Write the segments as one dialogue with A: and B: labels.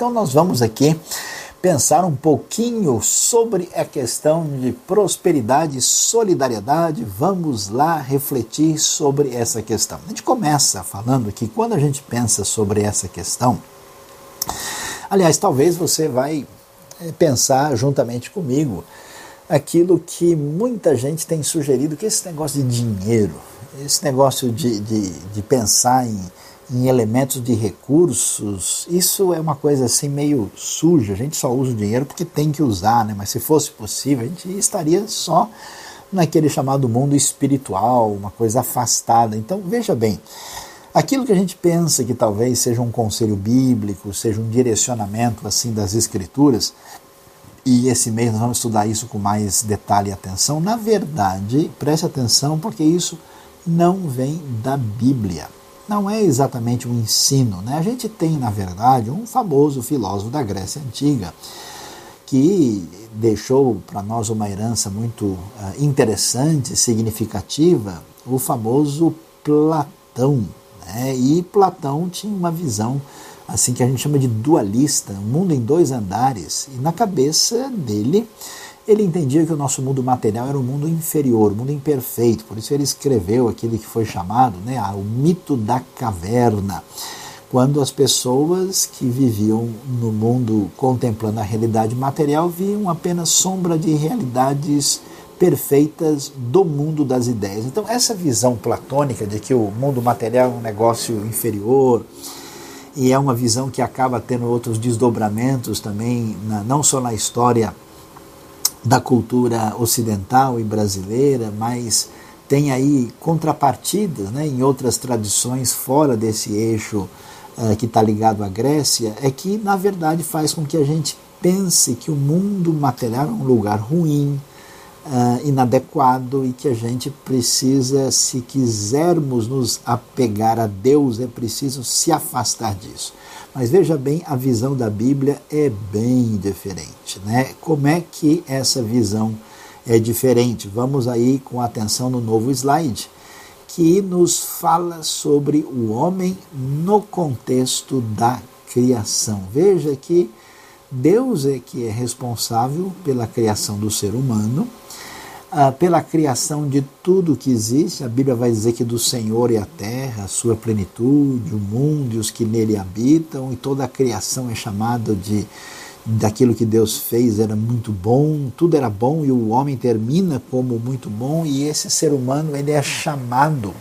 A: Então nós vamos aqui pensar um pouquinho sobre a questão de prosperidade e solidariedade. Vamos lá refletir sobre essa questão. A gente começa falando que quando a gente pensa sobre essa questão, aliás, talvez você vai eh, pensar juntamente comigo aquilo que muita gente tem sugerido, que esse negócio de dinheiro, esse negócio de, de, de pensar em em elementos de recursos, isso é uma coisa assim meio suja. A gente só usa o dinheiro porque tem que usar, né? Mas se fosse possível, a gente estaria só naquele chamado mundo espiritual, uma coisa afastada. Então, veja bem, aquilo que a gente pensa que talvez seja um conselho bíblico, seja um direcionamento assim das escrituras, e esse mês nós vamos estudar isso com mais detalhe e atenção. Na verdade, preste atenção porque isso não vem da Bíblia não é exatamente um ensino. Né? A gente tem, na verdade, um famoso filósofo da Grécia Antiga que deixou para nós uma herança muito uh, interessante, significativa, o famoso Platão. Né? E Platão tinha uma visão assim que a gente chama de dualista, um mundo em dois andares. E na cabeça dele, ele entendia que o nosso mundo material era um mundo inferior, um mundo imperfeito, por isso ele escreveu aquele que foi chamado né, o mito da caverna, quando as pessoas que viviam no mundo contemplando a realidade material viam apenas sombra de realidades perfeitas do mundo das ideias. Então, essa visão platônica de que o mundo material é um negócio inferior, e é uma visão que acaba tendo outros desdobramentos também, não só na história da cultura ocidental e brasileira, mas tem aí contrapartidas né, em outras tradições fora desse eixo uh, que está ligado à Grécia, é que na verdade faz com que a gente pense que o mundo material é um lugar ruim, uh, inadequado e que a gente precisa, se quisermos nos apegar a Deus, é preciso se afastar disso. Mas veja bem, a visão da Bíblia é bem diferente. Né? Como é que essa visão é diferente? Vamos aí com atenção no novo slide, que nos fala sobre o homem no contexto da criação. Veja que Deus é que é responsável pela criação do ser humano ah, pela criação de tudo que existe. A Bíblia vai dizer que do Senhor é a terra, a sua plenitude, o mundo e os que nele habitam, e toda a criação é chamada de daquilo que Deus fez era muito bom, tudo era bom e o homem termina como muito bom e esse ser humano ele é chamado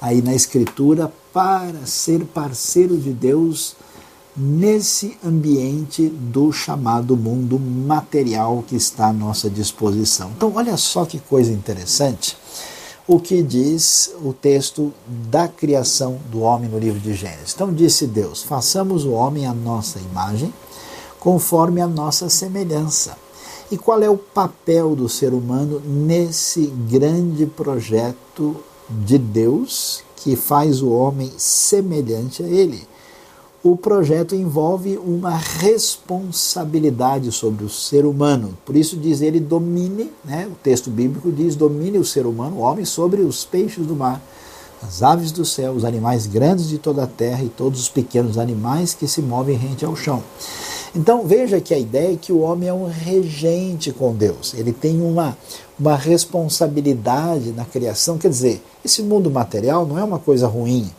A: aí na escritura para ser parceiro de Deus nesse ambiente do chamado mundo material que está à nossa disposição. Então, olha só que coisa interessante o que diz o texto da criação do homem no livro de Gênesis. Então, disse Deus: façamos o homem à nossa imagem, conforme a nossa semelhança. E qual é o papel do ser humano nesse grande projeto de Deus que faz o homem semelhante a ele? O projeto envolve uma responsabilidade sobre o ser humano. Por isso diz ele domine, né? o texto bíblico diz domine o ser humano, o homem, sobre os peixes do mar, as aves do céu, os animais grandes de toda a terra e todos os pequenos animais que se movem rente ao chão. Então veja que a ideia é que o homem é um regente com Deus. Ele tem uma, uma responsabilidade na criação. Quer dizer, esse mundo material não é uma coisa ruim,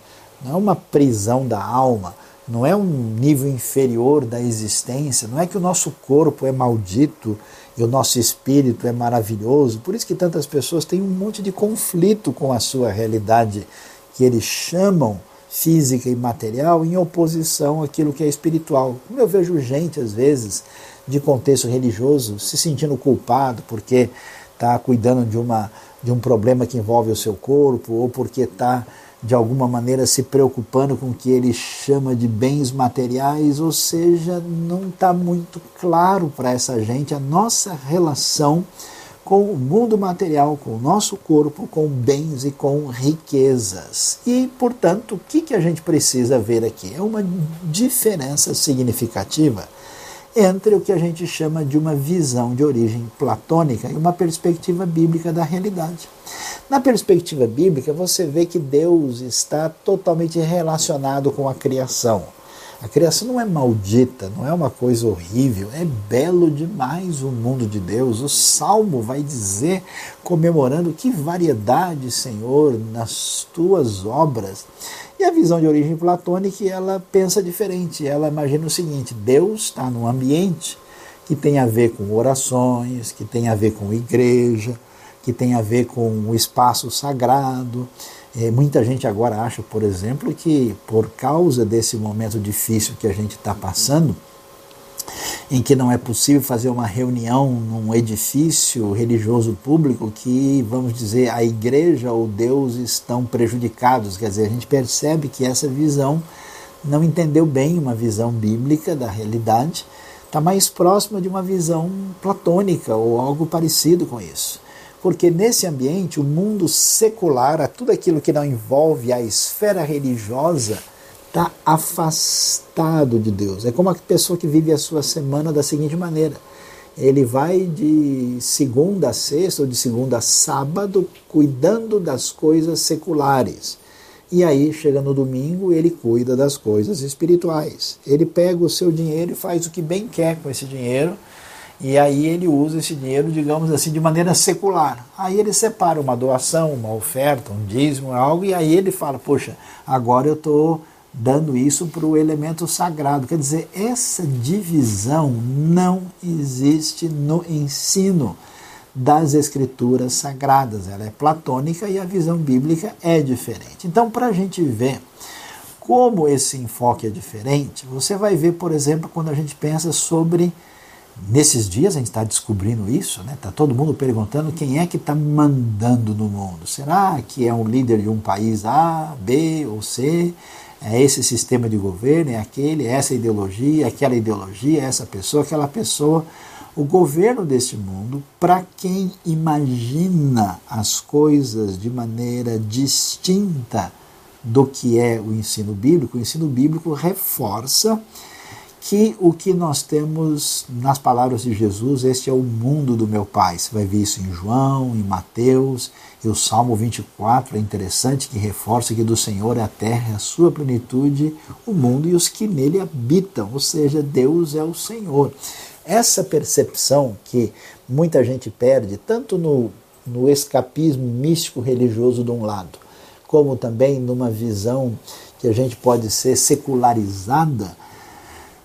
A: não é uma prisão da alma não é um nível inferior da existência, não é que o nosso corpo é maldito e o nosso espírito é maravilhoso. Por isso que tantas pessoas têm um monte de conflito com a sua realidade que eles chamam física e material em oposição àquilo que é espiritual. Como eu vejo gente às vezes de contexto religioso se sentindo culpado porque está cuidando de uma de um problema que envolve o seu corpo ou porque está de alguma maneira se preocupando com o que ele chama de bens materiais, ou seja, não está muito claro para essa gente a nossa relação com o mundo material, com o nosso corpo, com bens e com riquezas. E, portanto, o que, que a gente precisa ver aqui? É uma diferença significativa entre o que a gente chama de uma visão de origem platônica e uma perspectiva bíblica da realidade. Na perspectiva bíblica, você vê que Deus está totalmente relacionado com a criação. A criação não é maldita, não é uma coisa horrível, é belo demais o mundo de Deus. O salmo vai dizer, comemorando que variedade, Senhor, nas tuas obras. E a visão de origem platônica, ela pensa diferente. Ela imagina o seguinte: Deus está num ambiente que tem a ver com orações, que tem a ver com igreja, que tem a ver com o espaço sagrado. É, muita gente agora acha, por exemplo, que por causa desse momento difícil que a gente está passando, em que não é possível fazer uma reunião num edifício religioso público, que, vamos dizer, a igreja ou Deus estão prejudicados. Quer dizer, a gente percebe que essa visão não entendeu bem uma visão bíblica da realidade, está mais próxima de uma visão platônica ou algo parecido com isso. Porque nesse ambiente, o mundo secular, tudo aquilo que não envolve a esfera religiosa, está afastado de Deus. É como a pessoa que vive a sua semana da seguinte maneira: ele vai de segunda a sexta ou de segunda a sábado cuidando das coisas seculares. E aí, chega no domingo, ele cuida das coisas espirituais. Ele pega o seu dinheiro e faz o que bem quer com esse dinheiro e aí ele usa esse dinheiro, digamos assim, de maneira secular. Aí ele separa uma doação, uma oferta, um dízimo, algo, e aí ele fala, poxa, agora eu estou dando isso para o elemento sagrado. Quer dizer, essa divisão não existe no ensino das escrituras sagradas. Ela é platônica e a visão bíblica é diferente. Então, para a gente ver como esse enfoque é diferente, você vai ver, por exemplo, quando a gente pensa sobre Nesses dias a gente está descobrindo isso, né? Está todo mundo perguntando quem é que está mandando no mundo. Será que é um líder de um país A, B ou C? É esse sistema de governo, é aquele, é essa ideologia, é aquela ideologia, é essa pessoa, aquela pessoa. O governo deste mundo, para quem imagina as coisas de maneira distinta do que é o ensino bíblico, o ensino bíblico reforça que o que nós temos nas palavras de Jesus, este é o mundo do meu Pai. Você vai ver isso em João, em Mateus, e o Salmo 24 é interessante que reforça que do Senhor é a terra, a sua plenitude, o mundo e os que nele habitam, ou seja, Deus é o Senhor. Essa percepção que muita gente perde, tanto no, no escapismo místico religioso de um lado, como também numa visão que a gente pode ser secularizada,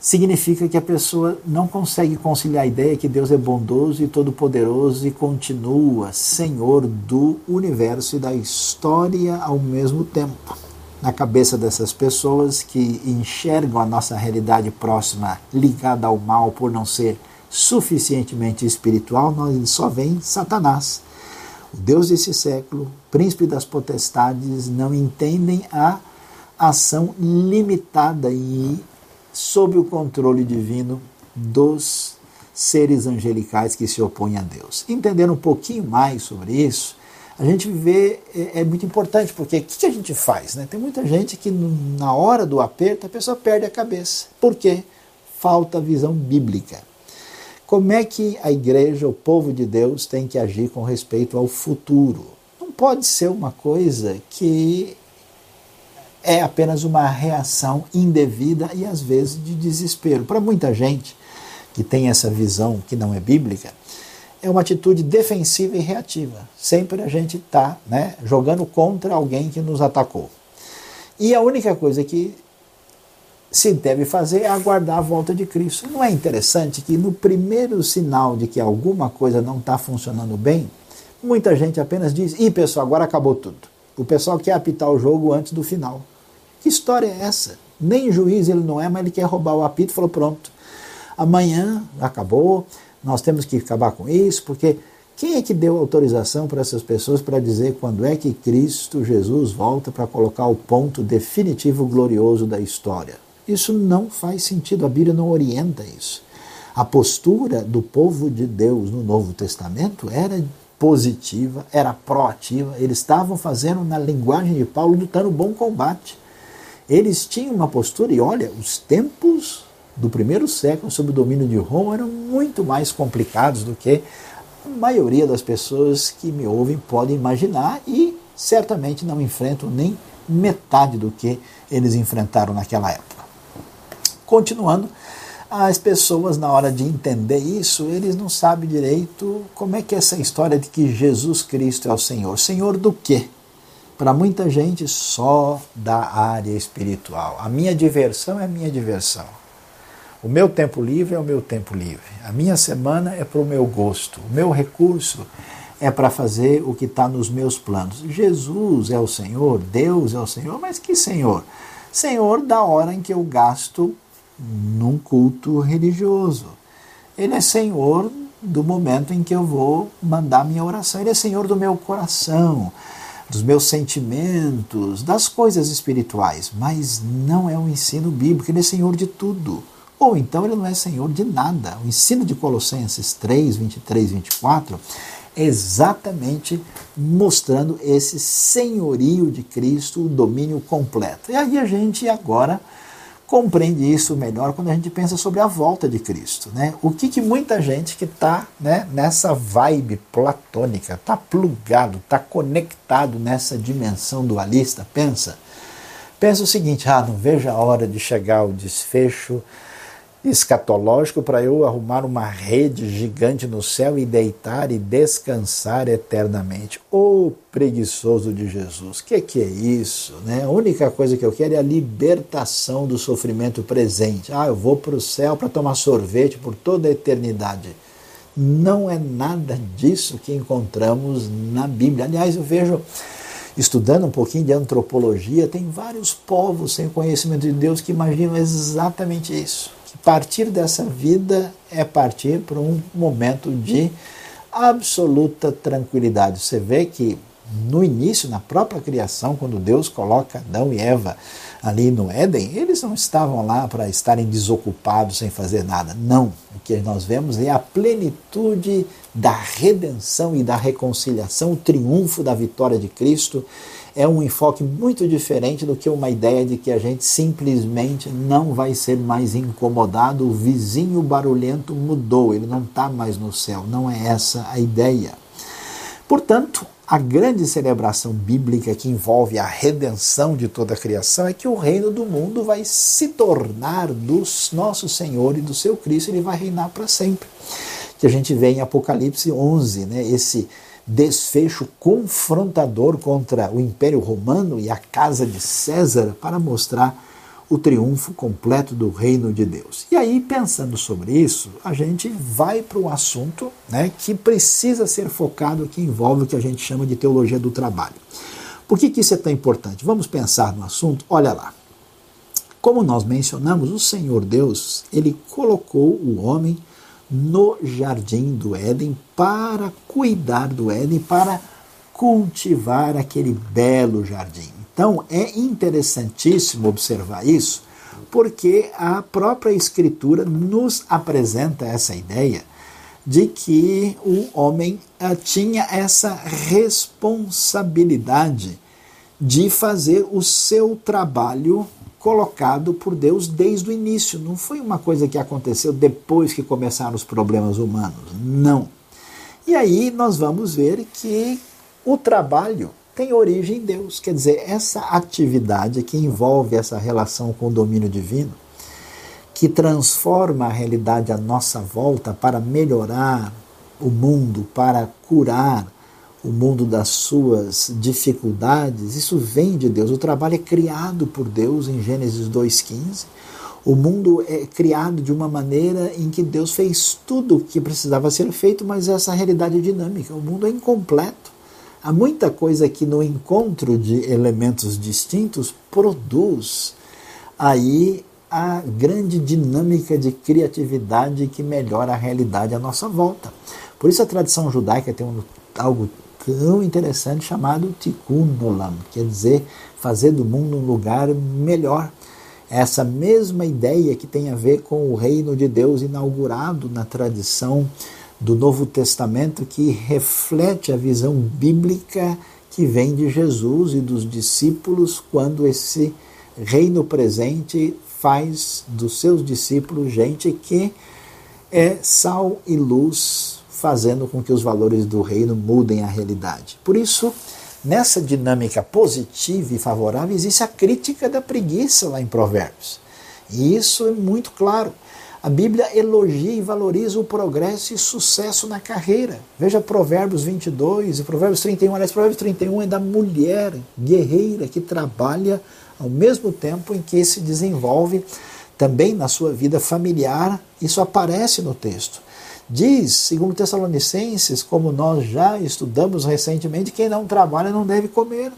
A: significa que a pessoa não consegue conciliar a ideia que Deus é bondoso e todo-poderoso e continua Senhor do universo e da história ao mesmo tempo. Na cabeça dessas pessoas que enxergam a nossa realidade próxima ligada ao mal por não ser suficientemente espiritual, nós só vem Satanás. O Deus desse século, príncipe das potestades, não entendem a ação limitada e sob o controle divino dos seres angelicais que se opõem a Deus. Entendendo um pouquinho mais sobre isso, a gente vê, é, é muito importante, porque o que, que, a gente faz? Né? Tem muita gente que na hora do aperto a pessoa perde a cabeça. Por quê? Falta visão bíblica. Como é que a igreja, o povo de Deus, tem que agir com respeito ao futuro? Não pode ser uma coisa que é apenas uma reação indevida e às vezes de desespero. Para muita gente que tem essa visão que não é bíblica, é uma atitude defensiva e reativa. Sempre a gente está né, jogando contra alguém que nos atacou. E a única coisa que se deve fazer é aguardar a volta de Cristo. Não é interessante que no primeiro sinal de que alguma coisa não está funcionando bem, muita gente apenas diz: ih, pessoal, agora acabou tudo. O pessoal quer apitar o jogo antes do final. Que história é essa? Nem juiz ele não é, mas ele quer roubar o apito e falou: pronto, amanhã acabou, nós temos que acabar com isso, porque quem é que deu autorização para essas pessoas para dizer quando é que Cristo Jesus volta para colocar o ponto definitivo glorioso da história? Isso não faz sentido, a Bíblia não orienta isso. A postura do povo de Deus no Novo Testamento era positiva, era proativa, eles estavam fazendo, na linguagem de Paulo, lutando bom combate. Eles tinham uma postura, e olha, os tempos do primeiro século sob o domínio de Roma eram muito mais complicados do que a maioria das pessoas que me ouvem podem imaginar e certamente não enfrentam nem metade do que eles enfrentaram naquela época. Continuando, as pessoas, na hora de entender isso, eles não sabem direito como é que é essa história de que Jesus Cristo é o Senhor. Senhor do quê? Para muita gente, só da área espiritual. A minha diversão é a minha diversão. O meu tempo livre é o meu tempo livre. A minha semana é para o meu gosto. O meu recurso é para fazer o que está nos meus planos. Jesus é o Senhor, Deus é o Senhor, mas que Senhor? Senhor da hora em que eu gasto num culto religioso. Ele é Senhor do momento em que eu vou mandar minha oração. Ele é Senhor do meu coração, dos meus sentimentos, das coisas espirituais, mas não é um ensino bíblico, ele é Senhor de tudo. Ou então ele não é Senhor de nada. O ensino de Colossenses 3, 23, 24 é exatamente mostrando esse senhorio de Cristo, o domínio completo. E aí a gente agora compreende isso melhor quando a gente pensa sobre a volta de Cristo. Né? O que, que muita gente que está né, nessa vibe platônica, está plugado, está conectado nessa dimensão dualista, pensa? Pensa o seguinte: ah, não vejo a hora de chegar ao desfecho escatológico para eu arrumar uma rede gigante no céu e deitar e descansar eternamente. Ô oh, preguiçoso de Jesus, o que, que é isso? Né? A única coisa que eu quero é a libertação do sofrimento presente. Ah, eu vou para o céu para tomar sorvete por toda a eternidade. Não é nada disso que encontramos na Bíblia. Aliás, eu vejo estudando um pouquinho de antropologia, tem vários povos sem conhecimento de Deus que imaginam exatamente isso partir dessa vida é partir para um momento de absoluta tranquilidade. Você vê que no início, na própria criação, quando Deus coloca Adão e Eva ali no Éden, eles não estavam lá para estarem desocupados sem fazer nada. Não. O que nós vemos é a plenitude da redenção e da reconciliação, o triunfo da vitória de Cristo é um enfoque muito diferente do que uma ideia de que a gente simplesmente não vai ser mais incomodado, o vizinho barulhento mudou, ele não está mais no céu. Não é essa a ideia. Portanto, a grande celebração bíblica que envolve a redenção de toda a criação é que o reino do mundo vai se tornar do nosso Senhor e do seu Cristo, ele vai reinar para sempre. Que a gente vê em Apocalipse 11, né, esse desfecho confrontador contra o Império Romano e a casa de César para mostrar o triunfo completo do reino de Deus. E aí, pensando sobre isso, a gente vai para um assunto né, que precisa ser focado, que envolve o que a gente chama de teologia do trabalho. Por que, que isso é tão importante? Vamos pensar no assunto? Olha lá. Como nós mencionamos, o Senhor Deus, ele colocou o homem no jardim do Éden para cuidar do Éden, para cultivar aquele belo jardim. Então é interessantíssimo observar isso, porque a própria Escritura nos apresenta essa ideia de que o homem uh, tinha essa responsabilidade de fazer o seu trabalho colocado por Deus desde o início. Não foi uma coisa que aconteceu depois que começaram os problemas humanos. Não. E aí nós vamos ver que o trabalho tem origem em Deus. Quer dizer, essa atividade que envolve essa relação com o domínio divino, que transforma a realidade à nossa volta para melhorar o mundo, para curar o mundo das suas dificuldades, isso vem de Deus. O trabalho é criado por Deus em Gênesis 2,15. O mundo é criado de uma maneira em que Deus fez tudo o que precisava ser feito, mas essa realidade é dinâmica. O mundo é incompleto. Há muita coisa que no encontro de elementos distintos produz aí a grande dinâmica de criatividade que melhora a realidade à nossa volta. Por isso a tradição judaica tem um, algo tão interessante chamado Tikkun Olam, quer dizer, fazer do mundo um lugar melhor. Essa mesma ideia que tem a ver com o reino de Deus inaugurado na tradição do Novo Testamento, que reflete a visão bíblica que vem de Jesus e dos discípulos quando esse reino presente faz dos seus discípulos gente que é sal e luz fazendo com que os valores do reino mudem a realidade. Por isso, nessa dinâmica positiva e favorável, existe a crítica da preguiça lá em Provérbios. E isso é muito claro. A Bíblia elogia e valoriza o progresso e sucesso na carreira. Veja Provérbios 22 e Provérbios 31. Aliás, Provérbios 31 é da mulher guerreira que trabalha ao mesmo tempo em que se desenvolve também na sua vida familiar. Isso aparece no texto. Diz, segundo Tessalonicenses, como nós já estudamos recentemente, quem não trabalha não deve comer.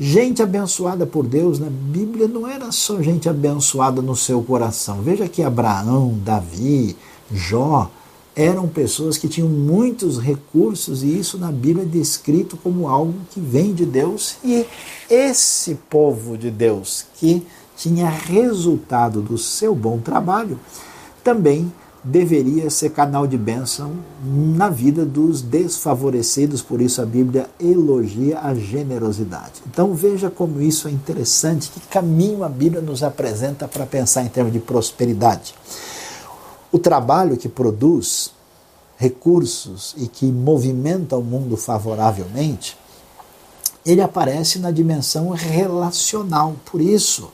A: Gente abençoada por Deus na Bíblia não era só gente abençoada no seu coração. Veja que Abraão, Davi, Jó eram pessoas que tinham muitos recursos e isso na Bíblia é descrito como algo que vem de Deus. E esse povo de Deus que tinha resultado do seu bom trabalho também deveria ser canal de bênção na vida dos desfavorecidos, por isso a Bíblia elogia a generosidade. Então veja como isso é interessante, que caminho a Bíblia nos apresenta para pensar em termos de prosperidade. O trabalho que produz recursos e que movimenta o mundo favoravelmente, ele aparece na dimensão relacional. Por isso,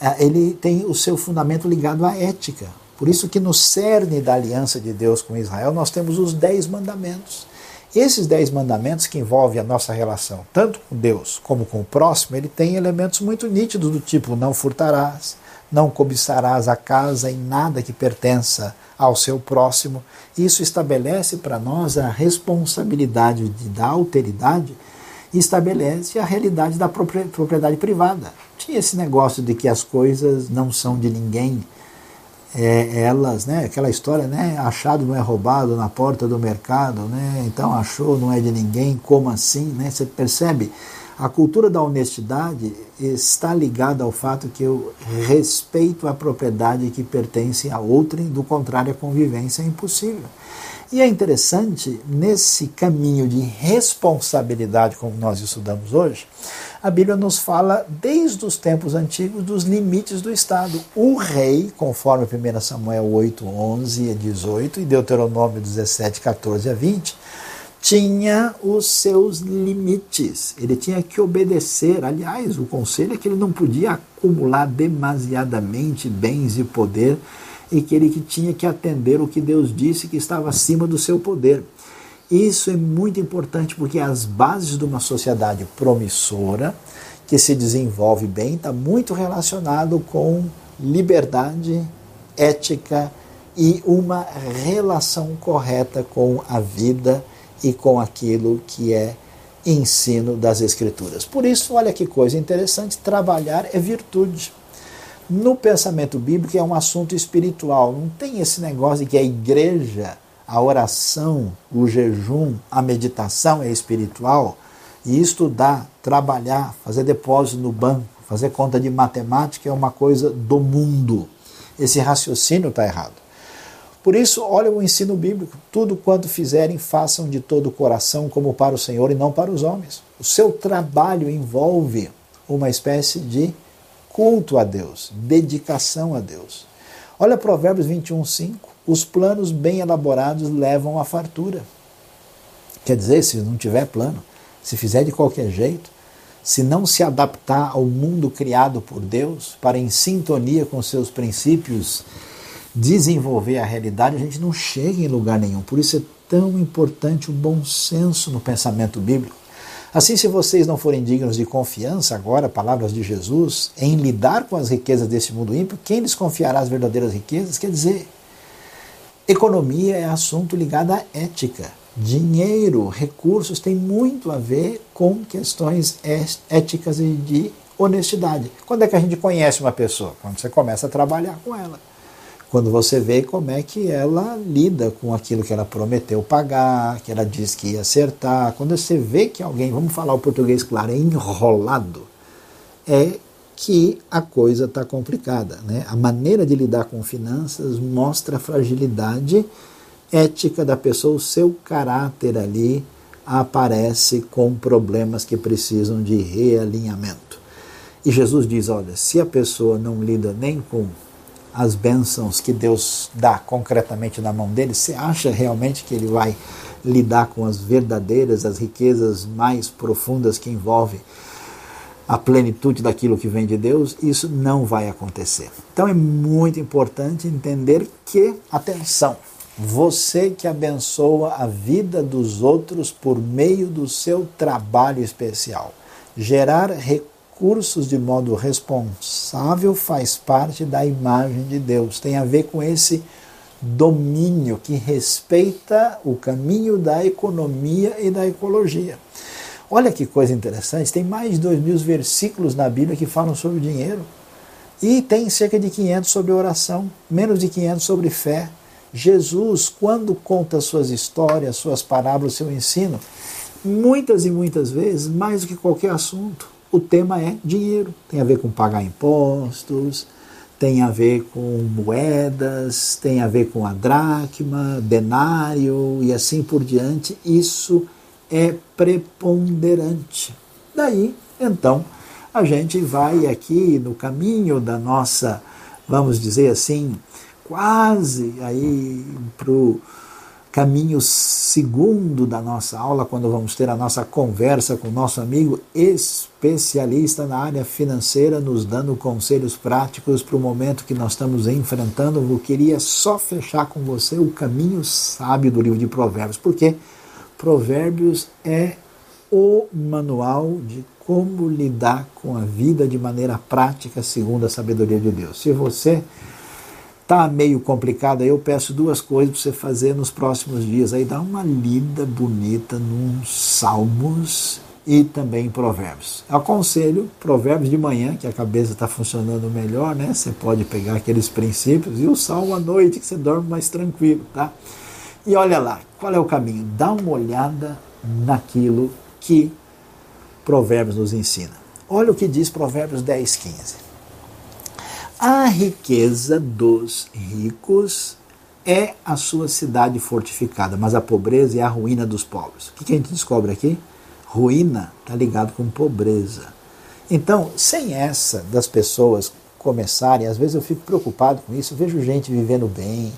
A: eh, ele tem o seu fundamento ligado à ética. Por isso que no cerne da aliança de Deus com Israel nós temos os dez mandamentos. Esses dez mandamentos que envolvem a nossa relação, tanto com Deus como com o próximo, ele tem elementos muito nítidos do tipo não furtarás, não cobiçarás a casa e nada que pertença ao seu próximo. Isso estabelece para nós a responsabilidade de, da alteridade e estabelece a realidade da propriedade privada. Tinha esse negócio de que as coisas não são de ninguém, é, elas, né, aquela história, né, achado não é roubado na porta do mercado, né, então achou não é de ninguém, como assim, né, você percebe? A cultura da honestidade está ligada ao fato que eu respeito a propriedade que pertence a outrem, do contrário a convivência é impossível. E é interessante, nesse caminho de responsabilidade, como nós estudamos hoje, a Bíblia nos fala, desde os tempos antigos, dos limites do Estado. O rei, conforme 1 Samuel 8, 11 e 18 e Deuteronômio 17, 14 a 20, tinha os seus limites. Ele tinha que obedecer. Aliás, o conselho é que ele não podia acumular demasiadamente bens e poder e que ele tinha que atender o que Deus disse que estava acima do seu poder. Isso é muito importante porque as bases de uma sociedade promissora, que se desenvolve bem, está muito relacionado com liberdade, ética e uma relação correta com a vida e com aquilo que é ensino das Escrituras. Por isso, olha que coisa interessante: trabalhar é virtude no pensamento bíblico é um assunto espiritual. Não tem esse negócio de que a igreja, a oração, o jejum, a meditação é espiritual. E estudar, trabalhar, fazer depósito no banco, fazer conta de matemática é uma coisa do mundo. Esse raciocínio está errado. Por isso, olha o ensino bíblico: tudo quanto fizerem, façam de todo o coração, como para o Senhor e não para os homens. O seu trabalho envolve uma espécie de culto a Deus, dedicação a Deus. Olha Provérbios 21, 5. Os planos bem elaborados levam à fartura. Quer dizer, se não tiver plano, se fizer de qualquer jeito, se não se adaptar ao mundo criado por Deus, para em sintonia com seus princípios desenvolver a realidade, a gente não chega em lugar nenhum. Por isso é tão importante o bom senso no pensamento bíblico. Assim, se vocês não forem dignos de confiança, agora, palavras de Jesus, em lidar com as riquezas desse mundo ímpio, quem lhes confiará as verdadeiras riquezas? Quer dizer, economia é assunto ligado à ética. Dinheiro, recursos tem muito a ver com questões éticas e de honestidade. Quando é que a gente conhece uma pessoa? Quando você começa a trabalhar com ela quando você vê como é que ela lida com aquilo que ela prometeu pagar, que ela disse que ia acertar. Quando você vê que alguém, vamos falar o português claro, é enrolado, é que a coisa está complicada. Né? A maneira de lidar com finanças mostra a fragilidade ética da pessoa, o seu caráter ali aparece com problemas que precisam de realinhamento. E Jesus diz: olha, se a pessoa não lida nem com as bênçãos que Deus dá concretamente na mão dele, você acha realmente que ele vai lidar com as verdadeiras, as riquezas mais profundas que envolvem a plenitude daquilo que vem de Deus, isso não vai acontecer. Então é muito importante entender que, atenção, você que abençoa a vida dos outros por meio do seu trabalho especial, gerar recursos de modo responsável faz parte da imagem de Deus, tem a ver com esse domínio que respeita o caminho da economia e da ecologia. Olha que coisa interessante, tem mais de dois mil versículos na Bíblia que falam sobre dinheiro. E tem cerca de 500 sobre oração, menos de 500 sobre fé. Jesus, quando conta suas histórias, suas parábolas, seu ensino, muitas e muitas vezes, mais do que qualquer assunto, o tema é dinheiro. Tem a ver com pagar impostos, tem a ver com moedas, tem a ver com a dracma, denário e assim por diante. Isso é preponderante. Daí, então, a gente vai aqui no caminho da nossa, vamos dizer assim, quase aí para o caminho segundo da nossa aula, quando vamos ter a nossa conversa com o nosso amigo especialista na área financeira, nos dando conselhos práticos para o momento que nós estamos enfrentando. Eu queria só fechar com você o caminho sábio do livro de Provérbios, porque Provérbios é o manual de como lidar com a vida de maneira prática segundo a sabedoria de Deus. Se você está meio complicado, eu peço duas coisas para você fazer nos próximos dias. Aí dá uma lida bonita nos Salmos e também em Provérbios. Aconselho Provérbios de manhã, que a cabeça está funcionando melhor, né? Você pode pegar aqueles princípios e o Salmo à noite, que você dorme mais tranquilo, tá? E olha lá, qual é o caminho? Dá uma olhada naquilo que Provérbios nos ensina. Olha o que diz Provérbios 10, 15. A riqueza dos ricos é a sua cidade fortificada, mas a pobreza é a ruína dos pobres. O que a gente descobre aqui? Ruína está ligado com pobreza. Então, sem essa das pessoas começarem, às vezes eu fico preocupado com isso, eu vejo gente vivendo bem,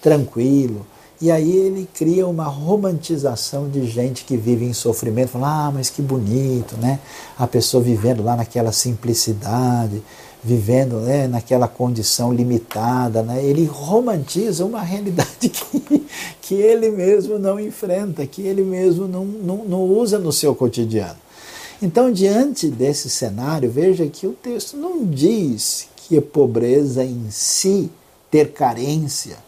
A: tranquilo, e aí ele cria uma romantização de gente que vive em sofrimento, falando, ah, mas que bonito, né? A pessoa vivendo lá naquela simplicidade, vivendo né, naquela condição limitada, né? Ele romantiza uma realidade que, que ele mesmo não enfrenta, que ele mesmo não, não, não usa no seu cotidiano. Então, diante desse cenário, veja que o texto não diz que a pobreza em si, ter carência,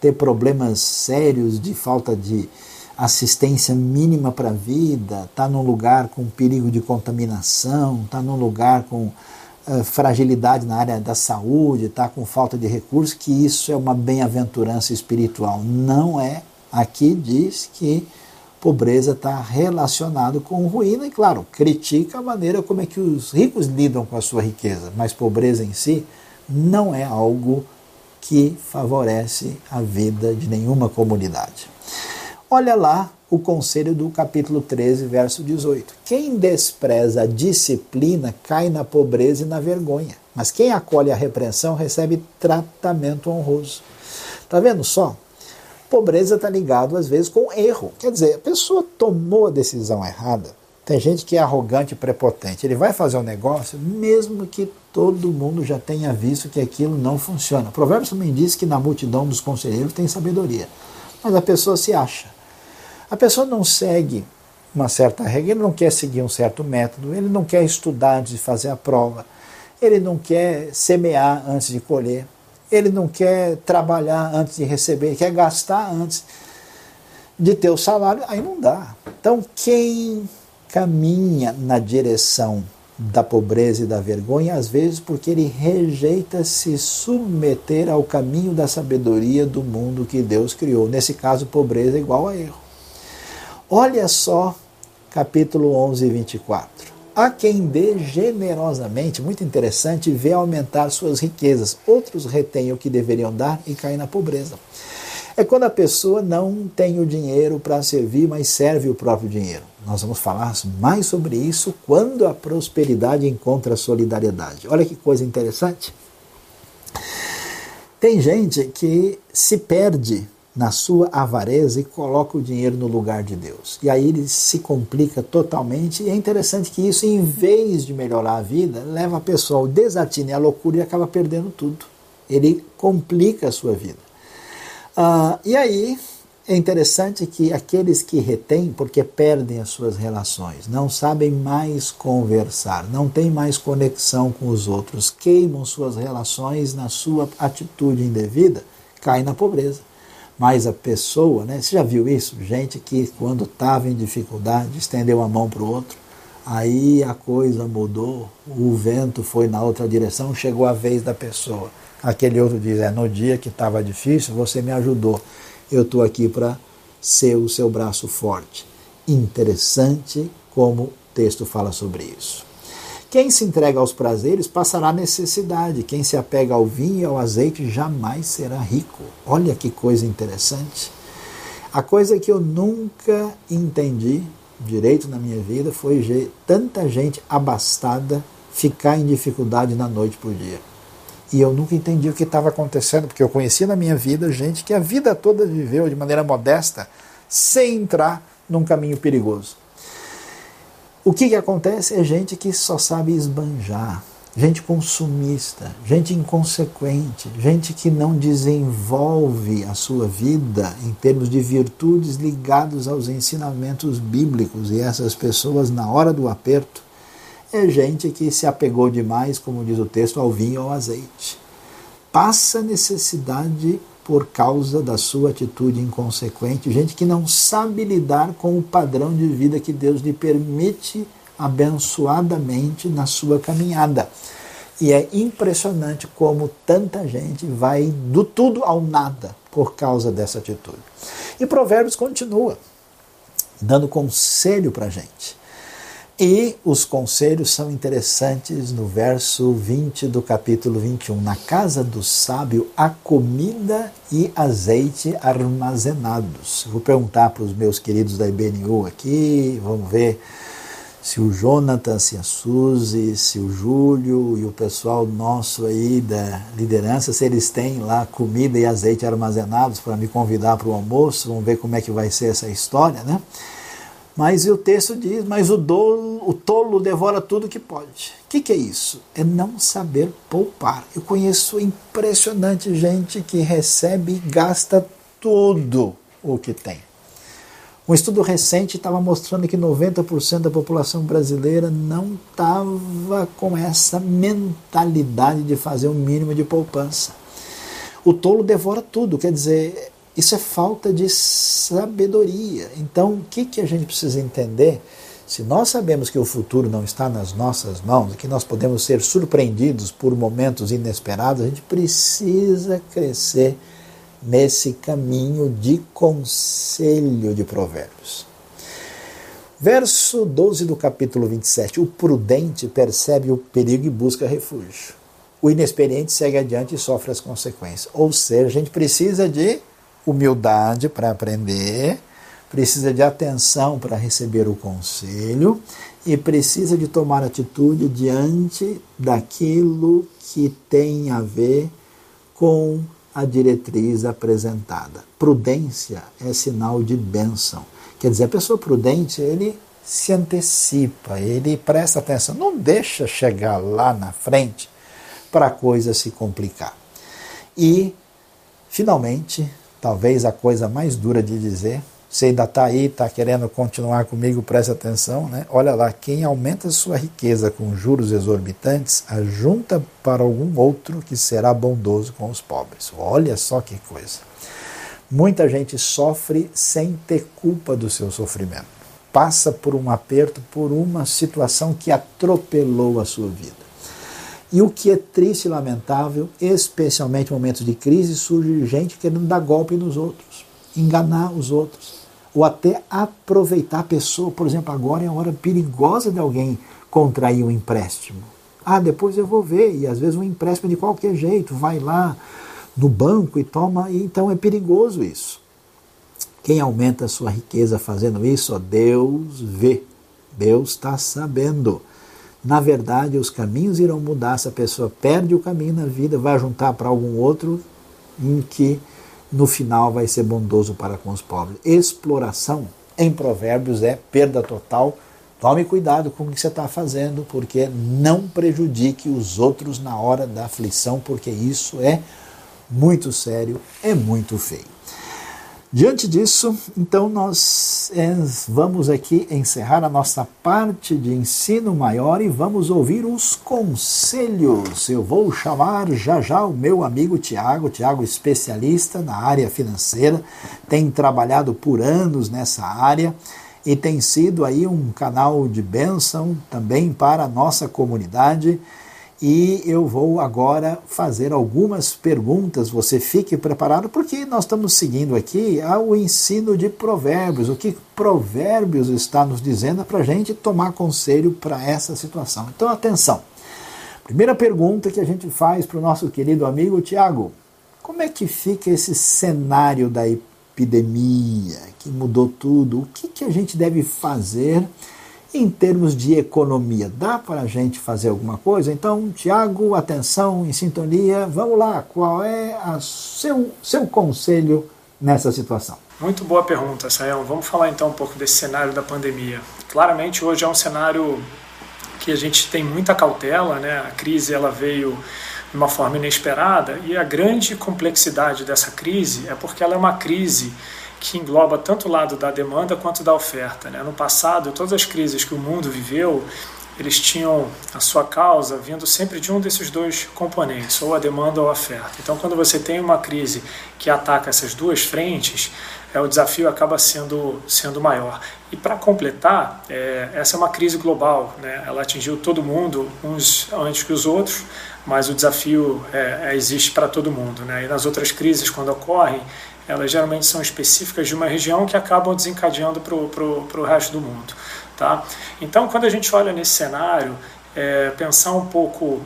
A: ter problemas sérios de falta de assistência mínima para a vida, está num lugar com perigo de contaminação, está num lugar com uh, fragilidade na área da saúde, está com falta de recursos, que isso é uma bem-aventurança espiritual. Não é. Aqui diz que pobreza está relacionado com ruína e, claro, critica a maneira como é que os ricos lidam com a sua riqueza, mas pobreza em si não é algo que favorece a vida de nenhuma comunidade. Olha lá o conselho do capítulo 13, verso 18. Quem despreza a disciplina cai na pobreza e na vergonha, mas quem acolhe a repreensão recebe tratamento honroso. Tá vendo só? Pobreza está ligado às vezes com erro. Quer dizer, a pessoa tomou a decisão errada, tem gente que é arrogante e prepotente. Ele vai fazer um negócio, mesmo que todo mundo já tenha visto que aquilo não funciona. O Provérbios também diz que na multidão dos conselheiros tem sabedoria. Mas a pessoa se acha. A pessoa não segue uma certa regra, ele não quer seguir um certo método, ele não quer estudar antes de fazer a prova, ele não quer semear antes de colher, ele não quer trabalhar antes de receber, ele quer gastar antes de ter o salário, aí não dá. Então, quem caminha na direção da pobreza e da vergonha, às vezes porque ele rejeita se submeter ao caminho da sabedoria do mundo que Deus criou. Nesse caso, pobreza é igual a erro. Olha só, capítulo 11, 24. Há quem dê generosamente, muito interessante, vê aumentar suas riquezas. Outros retêm o que deveriam dar e caem na pobreza. É quando a pessoa não tem o dinheiro para servir, mas serve o próprio dinheiro. Nós vamos falar mais sobre isso quando a prosperidade encontra solidariedade. Olha que coisa interessante. Tem gente que se perde na sua avareza e coloca o dinheiro no lugar de Deus. E aí ele se complica totalmente. E é interessante que isso, em vez de melhorar a vida, leva a pessoa ao desatino e à loucura e acaba perdendo tudo. Ele complica a sua vida. Ah, e aí é interessante que aqueles que retêm, porque perdem as suas relações, não sabem mais conversar, não têm mais conexão com os outros, queimam suas relações na sua atitude indevida, caem na pobreza. Mas a pessoa, né? Você já viu isso? Gente que quando estava em dificuldade estendeu a mão para o outro, aí a coisa mudou, o vento foi na outra direção, chegou a vez da pessoa. Aquele outro diz: é, no dia que estava difícil, você me ajudou. Eu estou aqui para ser o seu braço forte. Interessante como o texto fala sobre isso. Quem se entrega aos prazeres passará necessidade. Quem se apega ao vinho e ao azeite jamais será rico. Olha que coisa interessante. A coisa que eu nunca entendi direito na minha vida foi tanta gente abastada ficar em dificuldade na noite por dia. E eu nunca entendi o que estava acontecendo, porque eu conheci na minha vida gente que a vida toda viveu de maneira modesta, sem entrar num caminho perigoso. O que, que acontece é gente que só sabe esbanjar, gente consumista, gente inconsequente, gente que não desenvolve a sua vida em termos de virtudes ligados aos ensinamentos bíblicos. E essas pessoas, na hora do aperto, é gente que se apegou demais, como diz o texto, ao vinho ou ao azeite. Passa necessidade por causa da sua atitude inconsequente, gente que não sabe lidar com o padrão de vida que Deus lhe permite abençoadamente na sua caminhada. E é impressionante como tanta gente vai do tudo ao nada por causa dessa atitude. E Provérbios continua dando conselho para a gente. E os conselhos são interessantes no verso 20 do capítulo 21. Na casa do sábio há comida e azeite armazenados. Vou perguntar para os meus queridos da IBNU aqui, vamos ver se o Jonathan, se a Suzy, se o Júlio e o pessoal nosso aí da liderança, se eles têm lá comida e azeite armazenados para me convidar para o almoço, vamos ver como é que vai ser essa história, né? Mas o texto diz: Mas o, dolo, o tolo devora tudo que pode. O que, que é isso? É não saber poupar. Eu conheço impressionante gente que recebe e gasta tudo o que tem. Um estudo recente estava mostrando que 90% da população brasileira não estava com essa mentalidade de fazer o um mínimo de poupança. O tolo devora tudo, quer dizer, isso é falta de sabedoria. Então, o que, que a gente precisa entender? Se nós sabemos que o futuro não está nas nossas mãos, que nós podemos ser surpreendidos por momentos inesperados, a gente precisa crescer nesse caminho de conselho de Provérbios. Verso 12 do capítulo 27. O prudente percebe o perigo e busca refúgio. O inexperiente segue adiante e sofre as consequências. Ou seja, a gente precisa de humildade para aprender, precisa de atenção para receber o conselho e precisa de tomar atitude diante daquilo que tem a ver com a diretriz apresentada. Prudência é sinal de bênção. Quer dizer, a pessoa prudente, ele se antecipa, ele presta atenção, não deixa chegar lá na frente para a coisa se complicar. E, finalmente, talvez a coisa mais dura de dizer. Você ainda está aí, está querendo continuar comigo, preste atenção. Né? Olha lá, quem aumenta sua riqueza com juros exorbitantes, ajunta para algum outro que será bondoso com os pobres. Olha só que coisa. Muita gente sofre sem ter culpa do seu sofrimento. Passa por um aperto, por uma situação que atropelou a sua vida. E o que é triste e lamentável, especialmente em momentos de crise, surge gente querendo dar golpe nos outros, enganar os outros, ou até aproveitar a pessoa. Por exemplo, agora é a hora perigosa de alguém contrair um empréstimo. Ah, depois eu vou ver, e às vezes um empréstimo de qualquer jeito, vai lá no banco e toma, e então é perigoso isso. Quem aumenta a sua riqueza fazendo isso, ó, Deus vê, Deus está sabendo na verdade, os caminhos irão mudar. Se a pessoa perde o caminho na vida, vai juntar para algum outro em que no final vai ser bondoso para com os pobres. Exploração em Provérbios é perda total. Tome cuidado com o que você está fazendo, porque não prejudique os outros na hora da aflição, porque isso é muito sério, é muito feio. Diante disso, então nós vamos aqui encerrar a nossa parte de ensino maior e vamos ouvir os conselhos. Eu vou chamar já já o meu amigo Tiago, Tiago especialista na área financeira, tem trabalhado por anos nessa área e tem sido aí um canal de bênção também para a nossa comunidade e eu vou agora fazer algumas perguntas. Você fique preparado, porque nós estamos seguindo aqui o ensino de Provérbios. O que Provérbios está nos dizendo para a gente tomar conselho para essa situação. Então, atenção. Primeira pergunta que a gente faz para o nosso querido amigo Tiago: como é que fica esse cenário da epidemia que mudou tudo? O que, que a gente deve fazer? Em termos de economia, dá para a gente fazer alguma coisa? Então, Tiago, atenção, em sintonia, vamos lá, qual é o seu, seu conselho nessa situação?
B: Muito boa pergunta, Sayão. Vamos falar então um pouco desse cenário da pandemia. Claramente, hoje é um cenário que a gente tem muita cautela, né? A crise ela veio de uma forma inesperada e a grande complexidade dessa crise é porque ela é uma crise que engloba tanto o lado da demanda quanto da oferta. Né? No passado, todas as crises que o mundo viveu, eles tinham a sua causa vindo sempre de um desses dois componentes, ou a demanda ou a oferta. Então, quando você tem uma crise que ataca essas duas frentes, é, o desafio acaba sendo, sendo maior. E para completar, é, essa é uma crise global, né? ela atingiu todo mundo, uns antes que os outros, mas o desafio é, é existe para todo mundo. Né? E nas outras crises, quando ocorrem, elas geralmente são específicas de uma região que acabam desencadeando para o resto do mundo. Tá? Então, quando a gente olha nesse cenário, é, pensar um pouco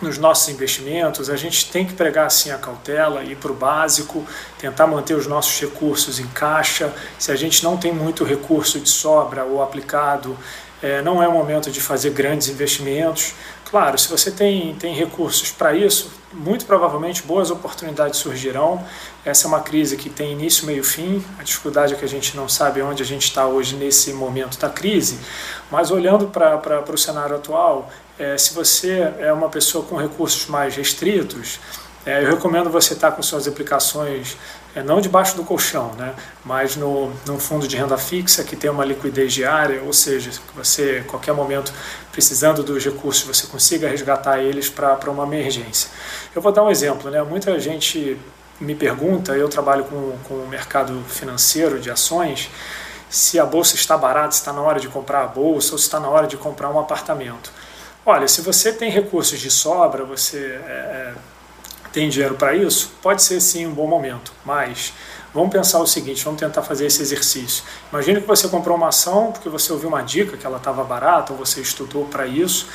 B: nos nossos investimentos, a gente tem que pregar assim a cautela, ir para o básico, tentar manter os nossos recursos em caixa. Se a gente não tem muito recurso de sobra ou aplicado, é, não é o momento de fazer grandes investimentos. Claro, se você tem, tem recursos para isso, muito provavelmente boas oportunidades surgirão. Essa é uma crise que tem início, meio fim. A dificuldade é que a gente não sabe onde a gente está hoje nesse momento da crise. Mas olhando para o cenário atual, é, se você é uma pessoa com recursos mais restritos, é, eu recomendo você estar com suas aplicações é, não debaixo do colchão, né, mas no, no fundo de renda fixa que tem uma liquidez diária, ou seja, que você, a qualquer momento, precisando dos recursos, você consiga resgatar eles para uma emergência. Eu vou dar um exemplo. Né, muita gente me pergunta, eu trabalho com, com o mercado financeiro de ações, se a bolsa está barata, se está na hora de comprar a bolsa ou se está na hora de comprar um apartamento. Olha, se você tem recursos de sobra, você é, é tem dinheiro para isso? Pode ser sim um bom momento, mas vamos pensar o seguinte, vamos tentar fazer esse exercício. Imagine que você comprou uma ação porque você ouviu uma dica que ela estava barata ou você estudou para isso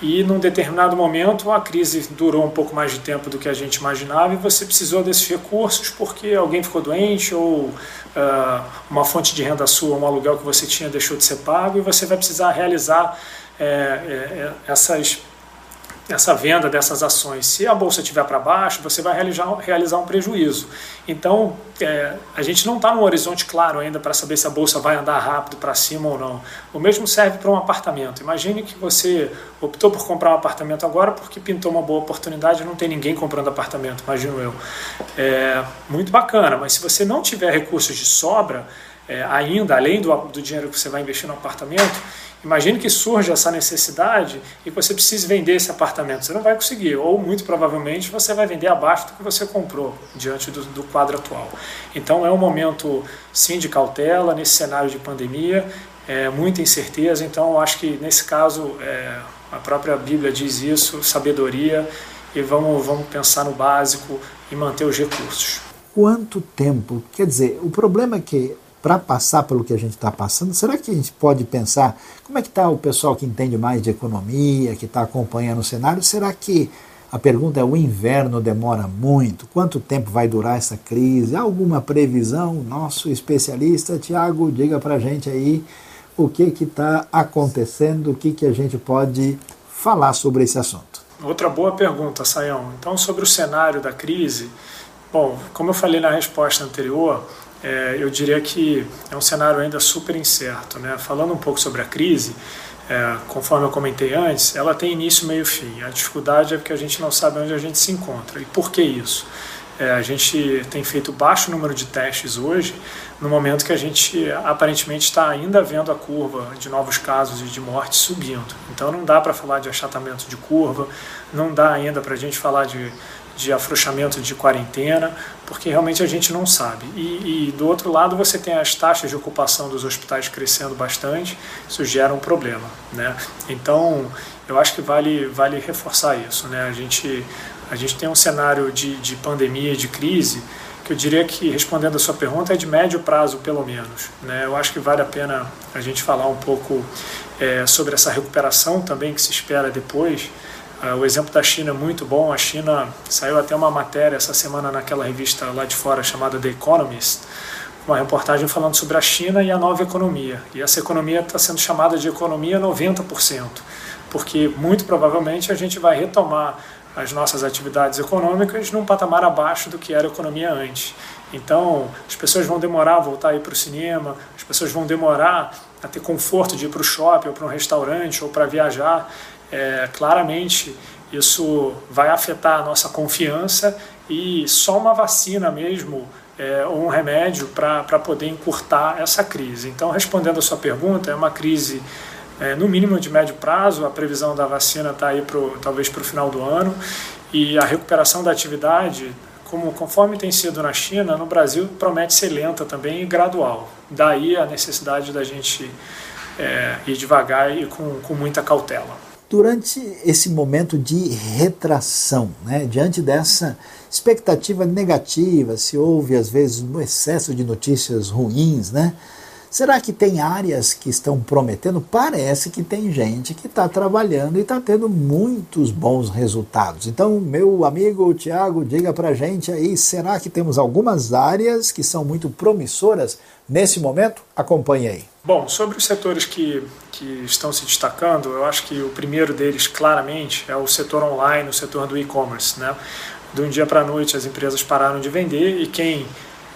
B: e num determinado momento a crise durou um pouco mais de tempo do que a gente imaginava e você precisou desses recursos porque alguém ficou doente ou uh, uma fonte de renda sua, um aluguel que você tinha deixou de ser pago e você vai precisar realizar é, é, essas essa venda dessas ações. Se a bolsa estiver para baixo, você vai realizar, realizar um prejuízo. Então, é, a gente não está num horizonte claro ainda para saber se a bolsa vai andar rápido para cima ou não. O mesmo serve para um apartamento. Imagine que você optou por comprar um apartamento agora porque pintou uma boa oportunidade e não tem ninguém comprando apartamento, imagino eu. É muito bacana, mas se você não tiver recursos de sobra, é, ainda, além do, do dinheiro que você vai investir no apartamento, Imagine que surge essa necessidade e você precise vender esse apartamento. Você não vai conseguir, ou muito provavelmente você vai vender abaixo do que você comprou, diante do, do quadro atual. Então é um momento, sim, de cautela nesse cenário de pandemia, é, muita incerteza. Então acho que nesse caso é, a própria Bíblia diz isso, sabedoria, e vamos, vamos pensar no básico e manter os recursos.
A: Quanto tempo? Quer dizer, o problema é que para passar pelo que a gente está passando, será que a gente pode pensar como é que está o pessoal que entende mais de economia, que está acompanhando o cenário? Será que a pergunta é: o inverno demora muito? Quanto tempo vai durar essa crise? Alguma previsão? Nosso especialista, Tiago, diga para a gente aí o que está acontecendo, o que, que a gente pode falar sobre esse assunto.
B: Outra boa pergunta, Sayão. Então, sobre o cenário da crise, Bom, como eu falei na resposta anterior, é, eu diria que é um cenário ainda super incerto. Né? Falando um pouco sobre a crise, é, conforme eu comentei antes, ela tem início, meio e fim. A dificuldade é porque a gente não sabe onde a gente se encontra. E por que isso? É, a gente tem feito baixo número de testes hoje, no momento que a gente aparentemente está ainda vendo a curva de novos casos e de mortes subindo. Então não dá para falar de achatamento de curva, não dá ainda para a gente falar de, de afrouxamento de quarentena, porque realmente a gente não sabe. E, e, do outro lado você tem as taxas de ocupação dos hospitais crescendo bastante, isso gera um problema. Né? Então eu acho que vale, vale reforçar isso. Né? A gente a gente tem um cenário de, de pandemia de crise que eu diria que, respondendo a sua pergunta, é de médio prazo, pelo menos. Né? Eu acho que vale a pena a gente falar um pouco é, sobre essa recuperação também que se espera depois. Uh, o exemplo da China é muito bom. A China saiu até uma matéria essa semana naquela revista lá de fora chamada The Economist, uma reportagem falando sobre a China e a nova economia. E essa economia está sendo chamada de economia 90%, porque muito provavelmente a gente vai retomar as nossas atividades econômicas num patamar abaixo do que era a economia antes. Então, as pessoas vão demorar a voltar a ir para o cinema, as pessoas vão demorar a ter conforto de ir para o shopping ou para um restaurante ou para viajar. É, claramente, isso vai afetar a nossa confiança e só uma vacina mesmo é, ou um remédio para poder encurtar essa crise. Então, respondendo a sua pergunta, é uma crise é, no mínimo de médio prazo. A previsão da vacina está aí pro, talvez para o final do ano. E a recuperação da atividade, como conforme tem sido na China, no Brasil promete ser lenta também e gradual. Daí a necessidade da gente é, ir devagar e com, com muita cautela.
A: Durante esse momento de retração, né, diante dessa expectativa negativa, se houve às vezes um excesso de notícias ruins, né, Será que tem áreas que estão prometendo? Parece que tem gente que está trabalhando e está tendo muitos bons resultados. Então, meu amigo Tiago, diga para gente aí, será que temos algumas áreas que são muito promissoras nesse momento? Acompanhe aí.
B: Bom, sobre os setores que, que estão se destacando, eu acho que o primeiro deles, claramente, é o setor online, o setor do e-commerce. Né? De um dia para a noite, as empresas pararam de vender e quem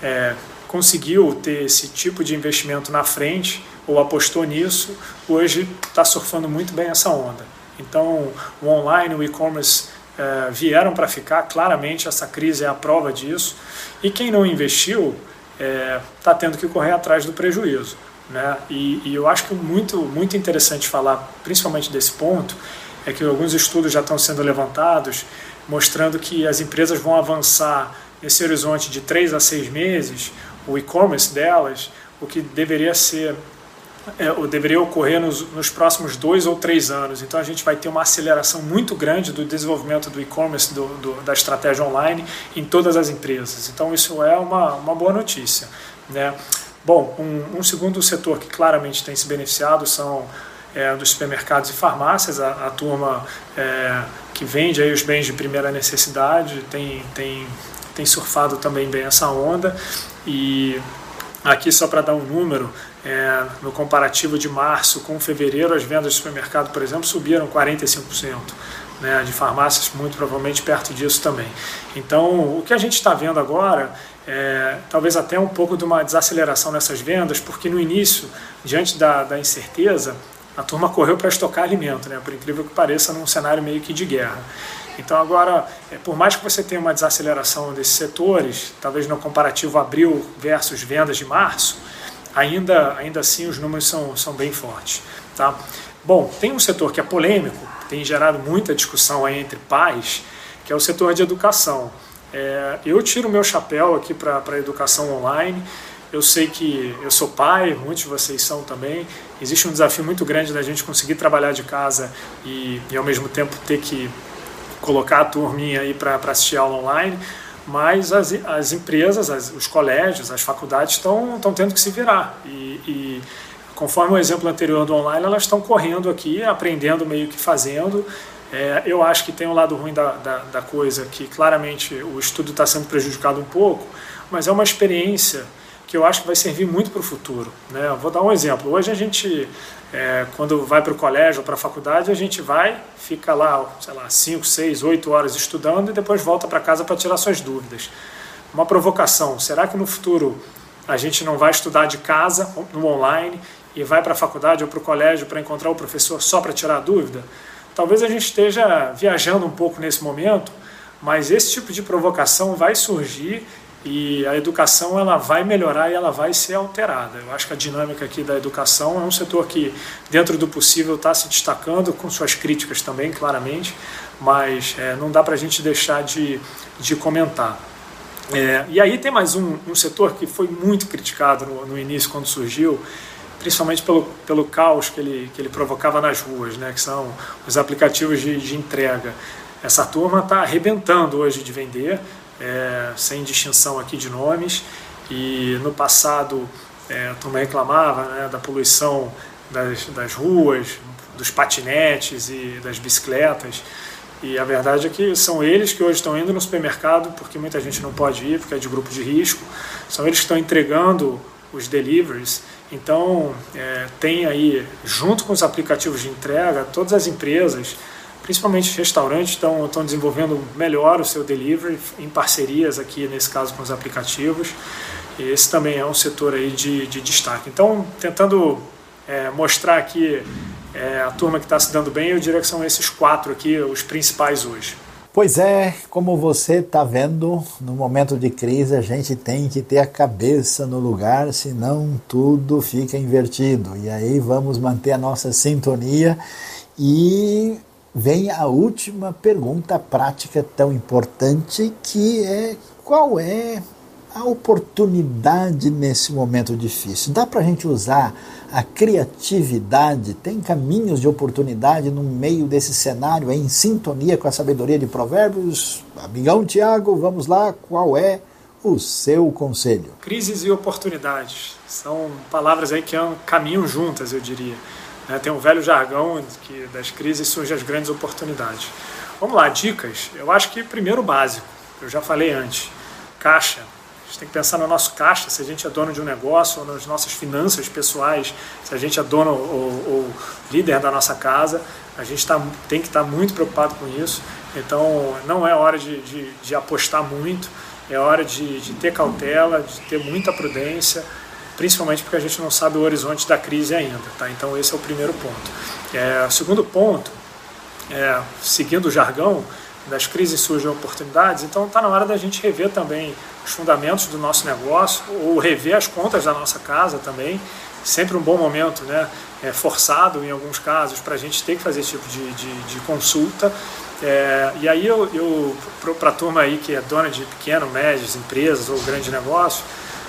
B: é, conseguiu ter esse tipo de investimento na frente ou apostou nisso, hoje está surfando muito bem essa onda. Então, o online, o e-commerce é, vieram para ficar, claramente essa crise é a prova disso. E quem não investiu está é, tendo que correr atrás do prejuízo. Né? E, e eu acho que muito, muito interessante falar, principalmente desse ponto, é que alguns estudos já estão sendo levantados mostrando que as empresas vão avançar nesse horizonte de três a seis meses o e-commerce delas, o que deveria ser é, ou deveria ocorrer nos, nos, próximos dois ou três anos. Então a gente vai ter uma aceleração muito grande do desenvolvimento do e-commerce, do, do, da estratégia online em todas as empresas. Então isso é uma, uma boa notícia. Né? Bom, um, um segundo setor que claramente tem se beneficiado são é, dos supermercados e farmácias, a, a turma é, que vende aí os bens de primeira necessidade tem, tem, tem surfado também bem essa onda. E aqui só para dar um número, é, no comparativo de março com fevereiro, as vendas de supermercado, por exemplo, subiram 45%. Né, de farmácias muito provavelmente perto disso também. Então, o que a gente está vendo agora é talvez até um pouco de uma desaceleração nessas vendas, porque no início, diante da, da incerteza, a turma correu para estocar alimento, né, por incrível que pareça, num cenário meio que de guerra. Então, agora, é, por mais que você tenha uma desaceleração desses setores, talvez no comparativo abril versus vendas de março, ainda, ainda assim os números são, são bem fortes. Tá? Bom, tem um setor que é polêmico, tem gerado muita discussão aí entre pais, que é o setor de educação. É, eu tiro meu chapéu aqui para a educação online. Eu sei que eu sou pai, muitos de vocês são também. Existe um desafio muito grande da gente conseguir trabalhar de casa e, e ao mesmo tempo ter que colocar a turminha aí para assistir aula online, mas as, as empresas, as, os colégios, as faculdades estão tendo que se virar. E, e, conforme o exemplo anterior do online, elas estão correndo aqui, aprendendo meio que fazendo. É, eu acho que tem um lado ruim da, da, da coisa, que claramente o estudo está sendo prejudicado um pouco, mas é uma experiência que eu acho que vai servir muito para o futuro. Né? vou dar um exemplo. Hoje a gente é, quando vai para o colégio ou para a faculdade, a gente vai, fica lá, sei lá, 5, 6, 8 horas estudando e depois volta para casa para tirar suas dúvidas. uma provocação. Será que no futuro a gente não vai estudar de casa, no online, e vai para a faculdade ou para o colégio para encontrar o professor só para tirar dúvida? Talvez a gente esteja viajando um pouco nesse momento, mas esse tipo de provocação vai surgir e a educação ela vai melhorar e ela vai ser alterada. Eu acho que a dinâmica aqui da educação é um setor que, dentro do possível, está se destacando, com suas críticas também, claramente, mas é, não dá para a gente deixar de, de comentar. É, e aí tem mais um, um setor que foi muito criticado no, no, início, quando surgiu, principalmente pelo, pelo caos que ele, que ele provocava nas ruas, né, que são os aplicativos de, de entrega. Essa turma está arrebentando hoje de vender, é, sem distinção aqui de nomes, e no passado é, a turma reclamava né, da poluição das, das ruas, dos patinetes e das bicicletas, e a verdade é que são eles que hoje estão indo no supermercado, porque muita gente não pode ir, porque é de grupo de risco, são eles que estão entregando os deliveries. Então, é, tem aí, junto com os aplicativos de entrega, todas as empresas principalmente restaurantes estão, desenvolvendo melhor o seu delivery em parcerias aqui, nesse caso, com os aplicativos. E esse também é um setor aí de, de destaque. Então, tentando é, mostrar aqui é, a turma que está se dando bem, eu diria que são esses quatro aqui os principais hoje.
A: Pois é, como você está vendo, no momento de crise a gente tem que ter a cabeça no lugar, senão tudo fica invertido. E aí vamos manter a nossa sintonia e vem a última pergunta prática tão importante que é qual é a oportunidade nesse momento difícil? Dá para a gente usar a criatividade? Tem caminhos de oportunidade no meio desse cenário, em sintonia com a sabedoria de Provérbios? Amigão Tiago, vamos lá, qual é o seu conselho?
B: Crises e oportunidades são palavras aí que caminham juntas, eu diria. Né? Tem um velho jargão que das crises surgem as grandes oportunidades. Vamos lá, dicas. Eu acho que primeiro básico, eu já falei antes, caixa. Gente tem que pensar no nosso caixa, se a gente é dono de um negócio, ou nas nossas finanças pessoais, se a gente é dono ou, ou líder da nossa casa, a gente tá, tem que estar tá muito preocupado com isso. Então, não é hora de, de, de apostar muito, é hora de, de ter cautela, de ter muita prudência, principalmente porque a gente não sabe o horizonte da crise ainda. Tá? Então, esse é o primeiro ponto. É, o segundo ponto, é, seguindo o jargão, das crises surgem oportunidades, então está na hora da gente rever também os fundamentos do nosso negócio, ou rever as contas da nossa casa também. Sempre um bom momento, né? É forçado em alguns casos, para a gente ter que fazer esse tipo de, de, de consulta. É, e aí, eu, eu para a turma aí que é dona de pequeno, médias empresas ou grande negócio,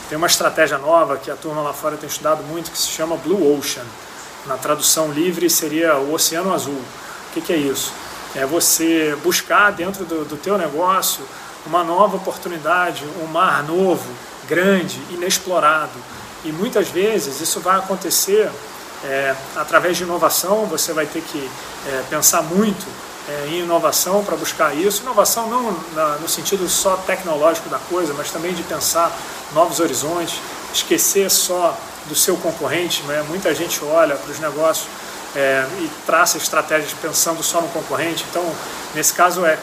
B: tem uma estratégia nova que a turma lá fora tem estudado muito que se chama Blue Ocean. Na tradução livre seria o Oceano Azul. O que, que é isso? É você buscar dentro do, do teu negócio uma nova oportunidade, um mar novo, grande, inexplorado. E muitas vezes isso vai acontecer é, através de inovação, você vai ter que é, pensar muito é, em inovação para buscar isso. Inovação não na, no sentido só tecnológico da coisa, mas também de pensar novos horizontes, esquecer só do seu concorrente. Né? Muita gente olha para os negócios é, e traça estratégias pensando só no concorrente. Então, nesse caso, é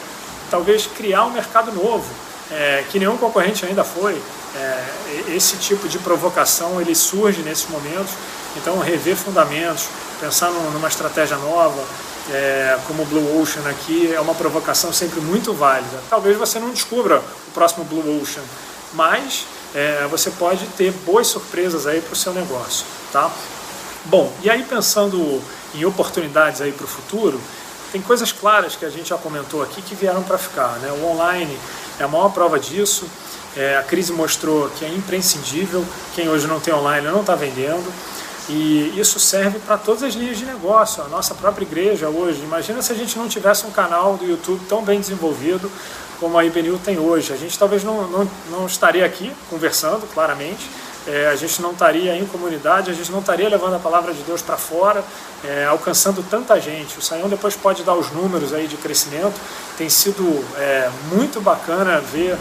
B: talvez criar um mercado novo, é, que nenhum concorrente ainda foi. É, esse tipo de provocação ele surge nesses momentos. Então, rever fundamentos, pensar numa estratégia nova, é, como o Blue Ocean aqui, é uma provocação sempre muito válida. Talvez você não descubra o próximo Blue Ocean, mas é, você pode ter boas surpresas aí para o seu negócio, tá? Bom, e aí pensando em oportunidades aí para o futuro, tem coisas claras que a gente já comentou aqui que vieram para ficar, né? O online é a maior prova disso. É, a crise mostrou que é imprescindível. Quem hoje não tem online não está vendendo. E isso serve para todas as linhas de negócio. A nossa própria igreja hoje, imagina se a gente não tivesse um canal do YouTube tão bem desenvolvido como a IBNU tem hoje. A gente talvez não, não, não estaria aqui conversando, claramente, é, a gente não estaria em comunidade, a gente não estaria levando a palavra de Deus para fora, é, alcançando tanta gente. O Saião depois pode dar os números aí de crescimento. Tem sido é, muito bacana ver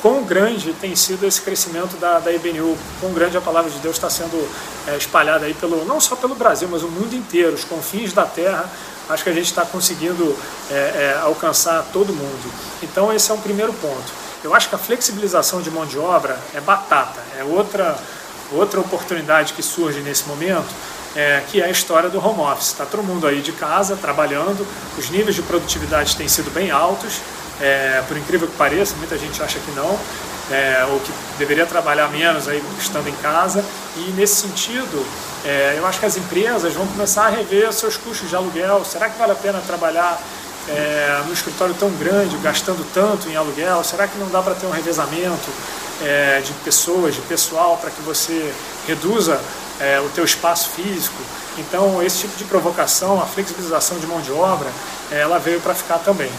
B: quão grande tem sido esse crescimento da, da IBNU, quão grande a palavra de Deus está sendo é, espalhada aí pelo, não só pelo Brasil, mas o mundo inteiro, os confins da terra, acho que a gente está conseguindo é, é, alcançar todo mundo. Então esse é um primeiro ponto. Eu acho que a flexibilização de mão de obra é batata, é outra, outra oportunidade que surge nesse momento, é, que é a história do home office. Está todo mundo aí de casa, trabalhando, os níveis de produtividade têm sido bem altos, é, por incrível que pareça, muita gente acha que não, é, ou que deveria trabalhar menos aí estando em casa. E nesse sentido, é, eu acho que as empresas vão começar a rever seus custos de aluguel. Será que vale a pena trabalhar é, no escritório tão grande, gastando tanto em aluguel? Será que não dá para ter um revezamento é, de pessoas, de pessoal, para que você reduza é, o teu espaço físico? Então, esse tipo de provocação, a flexibilização de mão de obra, ela veio para ficar também.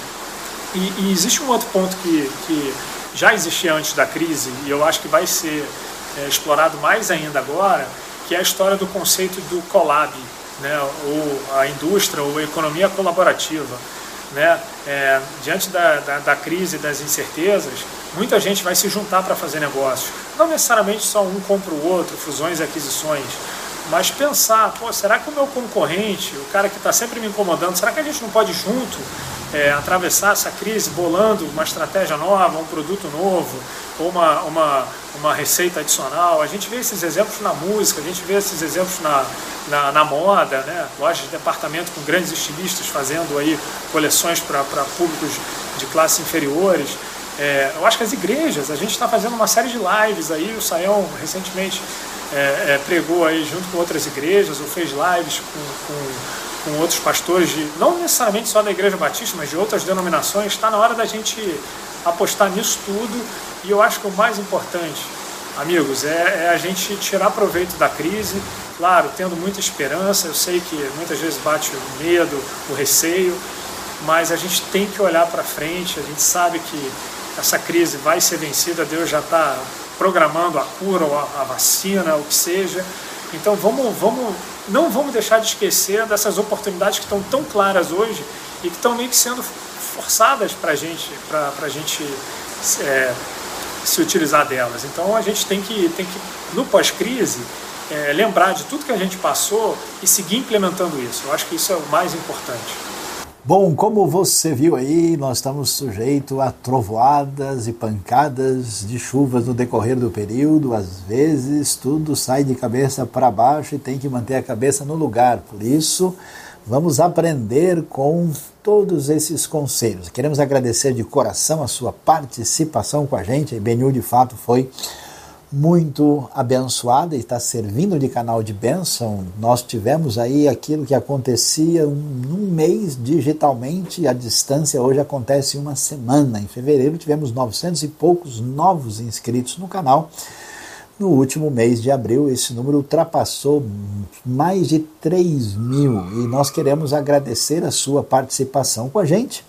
B: E, e, existe um outro ponto que, que já existia antes da crise e eu acho que vai ser é, explorado mais ainda agora, que é a história do conceito do collab, né, ou a indústria ou a economia colaborativa. Né? É, diante da, da, da crise, das incertezas, muita gente vai se juntar para fazer negócio. Não necessariamente só um compra o outro, fusões e aquisições, mas pensar, pô, será que o meu concorrente, o cara que está sempre me incomodando, será que a gente não pode junto é, atravessar essa crise bolando uma estratégia nova, um produto novo, ou uma, uma, uma receita adicional. A gente vê esses exemplos na música, a gente vê esses exemplos na, na, na moda, né? lojas de departamento com grandes estilistas fazendo aí coleções para públicos de classes inferiores. É, eu acho que as igrejas, a gente está fazendo uma série de lives aí, o Saião recentemente é, é, pregou aí junto com outras igrejas, ou fez lives com, com com outros pastores, de, não necessariamente só da Igreja Batista, mas de outras denominações, está na hora da gente apostar nisso tudo. E eu acho que o mais importante, amigos, é, é, a gente tirar proveito da crise, claro, tendo muita esperança. Eu sei que muitas vezes bate o medo, o receio, mas a gente tem que olhar para frente. A gente sabe que essa crise vai ser vencida, Deus já está programando a cura, ou a, a vacina, o que seja. Então vamos, vamos não vamos deixar de esquecer dessas oportunidades que estão tão claras hoje e que estão meio que sendo forçadas para gente, a gente é, se utilizar delas. Então a gente tem que, tem que no pós-crise, é, lembrar de tudo que a gente passou e seguir implementando isso. Eu acho que isso é o mais importante.
A: Bom, como você viu aí, nós estamos sujeitos a trovoadas e pancadas de chuvas no decorrer do período. Às vezes tudo sai de cabeça para baixo e tem que manter a cabeça no lugar. Por isso, vamos aprender com todos esses conselhos. Queremos agradecer de coração a sua participação com a gente. A IBNU de fato foi muito abençoada e está servindo de canal de bênção. Nós tivemos aí aquilo que acontecia num mês digitalmente, a distância hoje acontece uma semana. Em fevereiro tivemos 900 e poucos novos inscritos no canal. No último mês de abril, esse número ultrapassou mais de 3 mil. E nós queremos agradecer a sua participação com a gente.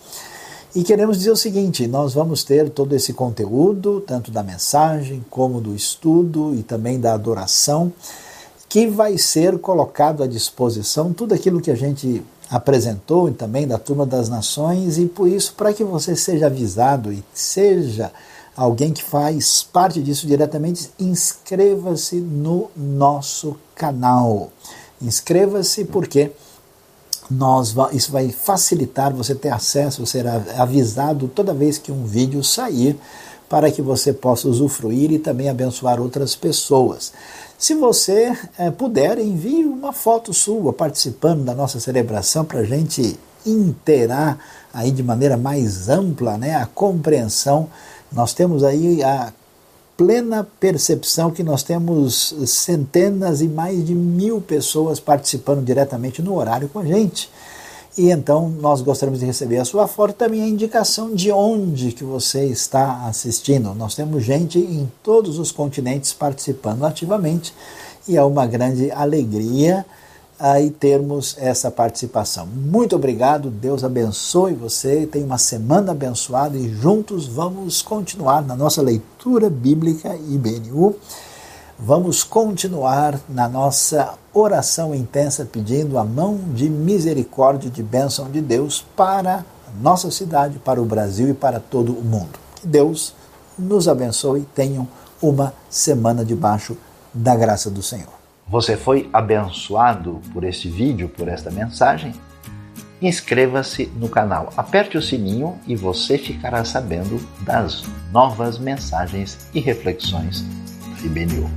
A: E queremos dizer o seguinte: nós vamos ter todo esse conteúdo, tanto da mensagem como do estudo e também da adoração, que vai ser colocado à disposição, tudo aquilo que a gente apresentou e também da Turma das Nações, e por isso, para que você seja avisado e seja alguém que faz parte disso diretamente, inscreva-se no nosso canal. Inscreva-se porque nós, isso vai facilitar você ter acesso, você será avisado toda vez que um vídeo sair, para que você possa usufruir e também abençoar outras pessoas. Se você é, puder, envie uma foto sua participando da nossa celebração para a gente interar aí de maneira mais ampla né, a compreensão. Nós temos aí a plena percepção que nós temos centenas e mais de mil pessoas participando diretamente no horário com a gente. E então nós gostaríamos de receber a sua foto e também a indicação de onde que você está assistindo. Nós temos gente em todos os continentes participando ativamente e é uma grande alegria aí termos essa participação. Muito obrigado, Deus abençoe você, tenha uma semana abençoada e juntos vamos continuar na nossa leitura bíblica IBNU. Vamos continuar na nossa oração intensa pedindo a mão de misericórdia e de bênção de Deus para a nossa cidade, para o Brasil e para todo o mundo. Que Deus nos abençoe e tenham uma semana debaixo da graça do Senhor. Você foi abençoado por este vídeo, por esta mensagem? inscreva-se no canal, aperte o sininho e você ficará sabendo das novas mensagens e reflexões da IBNU.